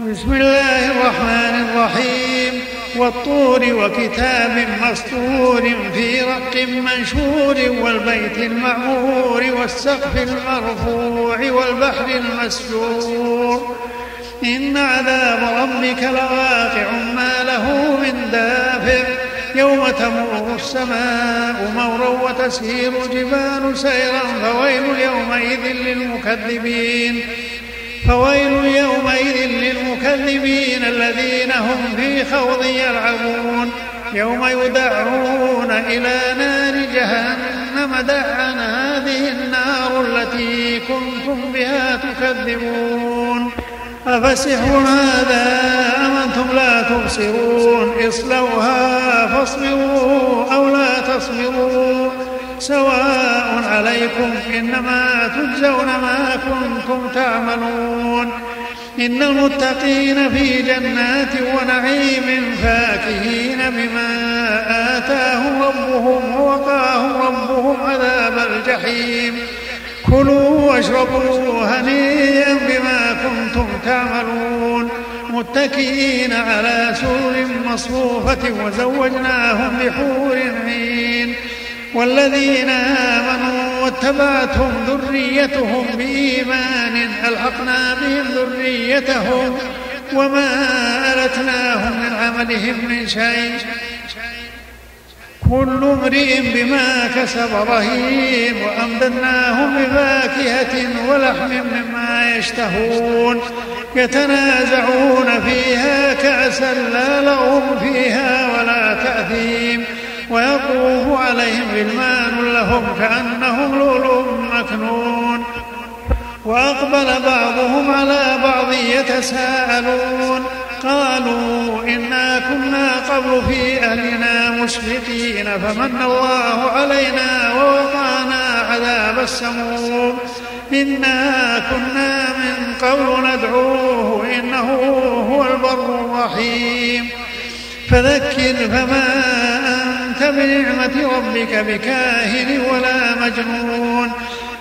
بسم الله الرحمن الرحيم. والطور وكتاب مسطور في رق منشور والبيت المعمور والسقف المرفوع والبحر المسجور. إن عذاب ربك لواقع ما له من دافع. يوم تمور السماء مورا وتسير الجبال سيرا فويل يومئذ للمكذبين. فويل يومئذ للمكذبين الذين هم في خوض يلعبون. يوم يدعون إلى نار جهنم دعا هذه النار التي كنتم بها تكذبون. أفسحر هذا أم أنتم لا تبصرون؟ اصلوها فاصبروا أو لا تصبروا. سواء عليكم إنما تجزون ما كنتم تعملون. إن المتقين في جنات ونعيم فاكهين بما آتاهم ربهم ووقاهم ربهم عذاب الجحيم. كلوا واشربوا هنيئا بما كنتم تعملون. متكئين على سور مصفوفة وزوجناهم بحور عين. والذين آمنوا واتبعتهم ذريتهم بإيمان ألحقنا بهم ذريتهم وما ألتناهم من عملهم من شيء. كل امرئ بما كسب رهين وأمددناهم بفاكهة ولحم مما يشتهون. يتنازعون فيها كأسا لا لغو فيها ولا تأثيم ويطوف عليهم غلمان لهم كأنهم لؤلؤ مكنون. وأقبل بعضهم على بعض يتساءلون. قالوا إنا كنا قبل في أهلنا مشفقين فمن الله علينا ووقانا عذاب السموم. إنا كنا من قبل ندعوه إنه هو البر الرحيم. فذكر فما بنعمة ربك بكاهن ولا مجنون.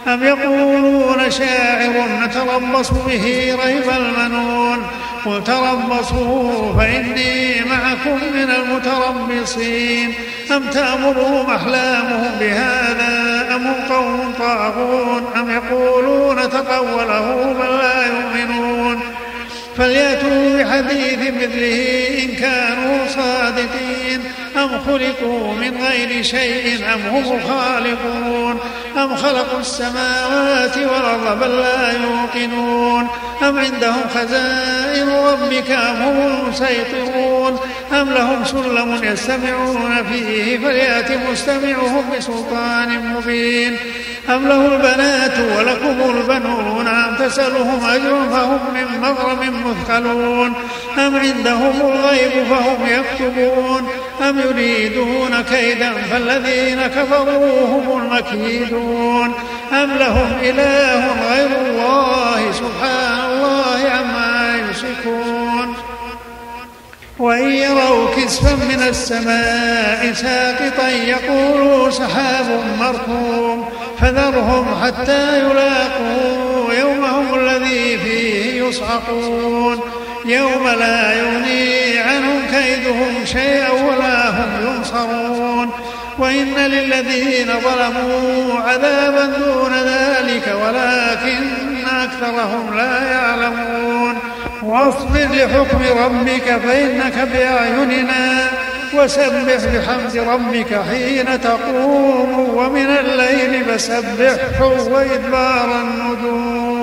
أم يقولون شاعر نتربص به ريب المنون. قل تربصوا فإني معكم من المتربصين. أم تأمرهم أحلامهم بهذا أم هم قوم طاغون؟ أم يقولون تقوله بل لا يؤمنون. فليأتوا بحديث مثله إن أم خلقوا من غير شيء أم هم الخالقون أم خلقوا السماوات والأرض بل لا يوقنون؟ أم عندهم خزائن ربك أم هم المسيطرون أم لهم سلم يستمعون فيه فليأت مستمعهم بسلطان مبين؟ أم له البنات ولكم البنون؟ أم تسألهم أجر فهم من مغرم مثقلون؟ أم عندهم الغيب فهم يكتبون؟ أم يريدون كيدا فالذين كفروا هم المكيدون أم لهم إله غير الله سبحان الله عما يشركون وإن يروا كسفا من السماء ساقطا يقولوا سحاب مركوم فذرهم حتى يلاقوا يومهم الذي فيه يصعقون يوم لا يغني كيدهم شيئا ولا هم ينصرون. وإن للذين ظلموا عذابا دون ذلك ولكن أكثرهم لا يعلمون. واصبر لحكم ربك فإنك بأعيننا وسبح بحمد ربك حين تقوم. ومن الليل فسبحه وإدبار النجوم.